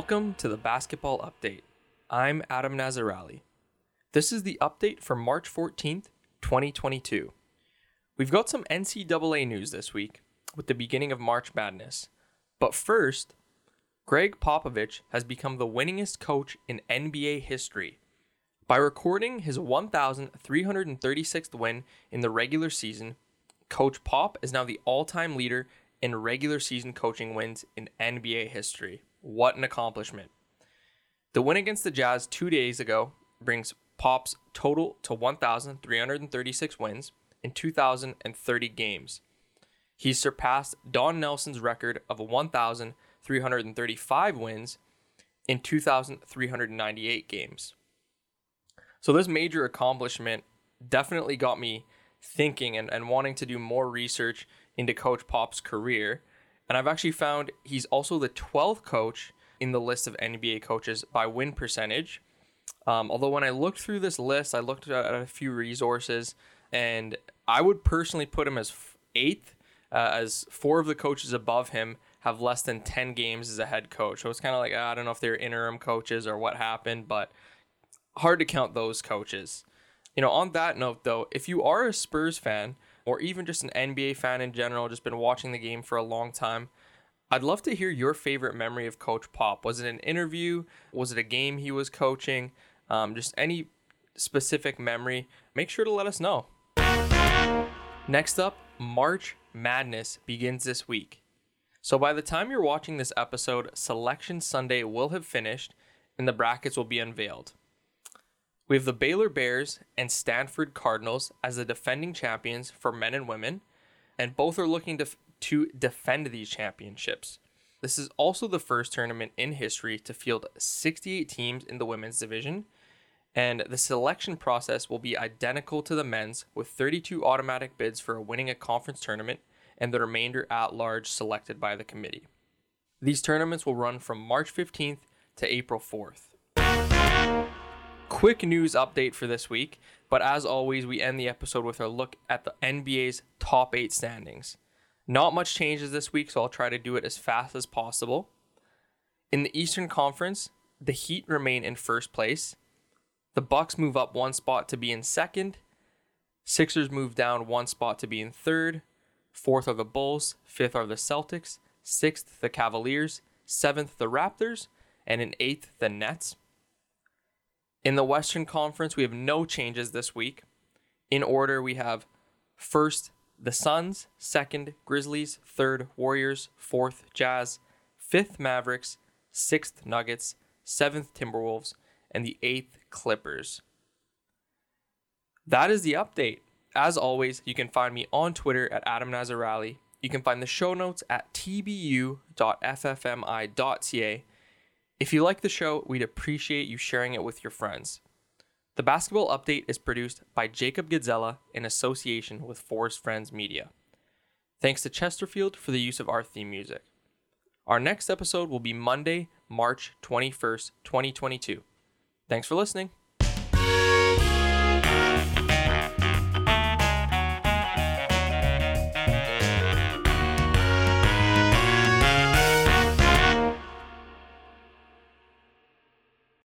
Welcome to the Basketball Update. I'm Adam Nazarali. This is the update for March 14th, 2022. We've got some NCAA news this week with the beginning of March Madness. But first, Gregg Popovich has become the winningest coach in NBA history. By recording his 1,336th win in the regular season, Coach Pop is now the all time leader in regular season coaching wins in NBA history. What an accomplishment! The win against the Jazz two days ago brings Pop's total to 1,336 wins in 2,030 games. He's surpassed Don Nelson's record of 1,335 wins in 2,398 games. So, this major accomplishment definitely got me thinking and, and wanting to do more research into Coach Pop's career. And I've actually found he's also the 12th coach in the list of NBA coaches by win percentage. Um, although, when I looked through this list, I looked at a few resources, and I would personally put him as eighth, uh, as four of the coaches above him have less than 10 games as a head coach. So it's kind of like, I don't know if they're interim coaches or what happened, but hard to count those coaches. You know, on that note, though, if you are a Spurs fan or even just an NBA fan in general, just been watching the game for a long time, I'd love to hear your favorite memory of Coach Pop. Was it an interview? Was it a game he was coaching? Um, just any specific memory, make sure to let us know. Next up, March Madness begins this week. So by the time you're watching this episode, Selection Sunday will have finished and the brackets will be unveiled. We have the Baylor Bears and Stanford Cardinals as the defending champions for men and women, and both are looking to, to defend these championships. This is also the first tournament in history to field 68 teams in the women's division, and the selection process will be identical to the men's with 32 automatic bids for winning a conference tournament and the remainder at large selected by the committee. These tournaments will run from March 15th to April 4th. Quick news update for this week, but as always, we end the episode with a look at the NBA's top eight standings. Not much changes this week, so I'll try to do it as fast as possible. In the Eastern Conference, the Heat remain in first place. The Bucks move up one spot to be in second. Sixers move down one spot to be in third. Fourth are the Bulls. Fifth are the Celtics. Sixth, the Cavaliers. Seventh, the Raptors. And in eighth, the Nets. In the Western Conference, we have no changes this week. In order, we have first, the Suns, second, Grizzlies, third, Warriors, fourth, Jazz, fifth, Mavericks, sixth, Nuggets, seventh, Timberwolves, and the eighth, Clippers. That is the update. As always, you can find me on Twitter at Adam Nazarali. You can find the show notes at tbu.ffmi.ca. If you like the show, we'd appreciate you sharing it with your friends. The basketball update is produced by Jacob Gazella in association with Forest Friends Media. Thanks to Chesterfield for the use of our theme music. Our next episode will be Monday, March 21st, 2022. Thanks for listening.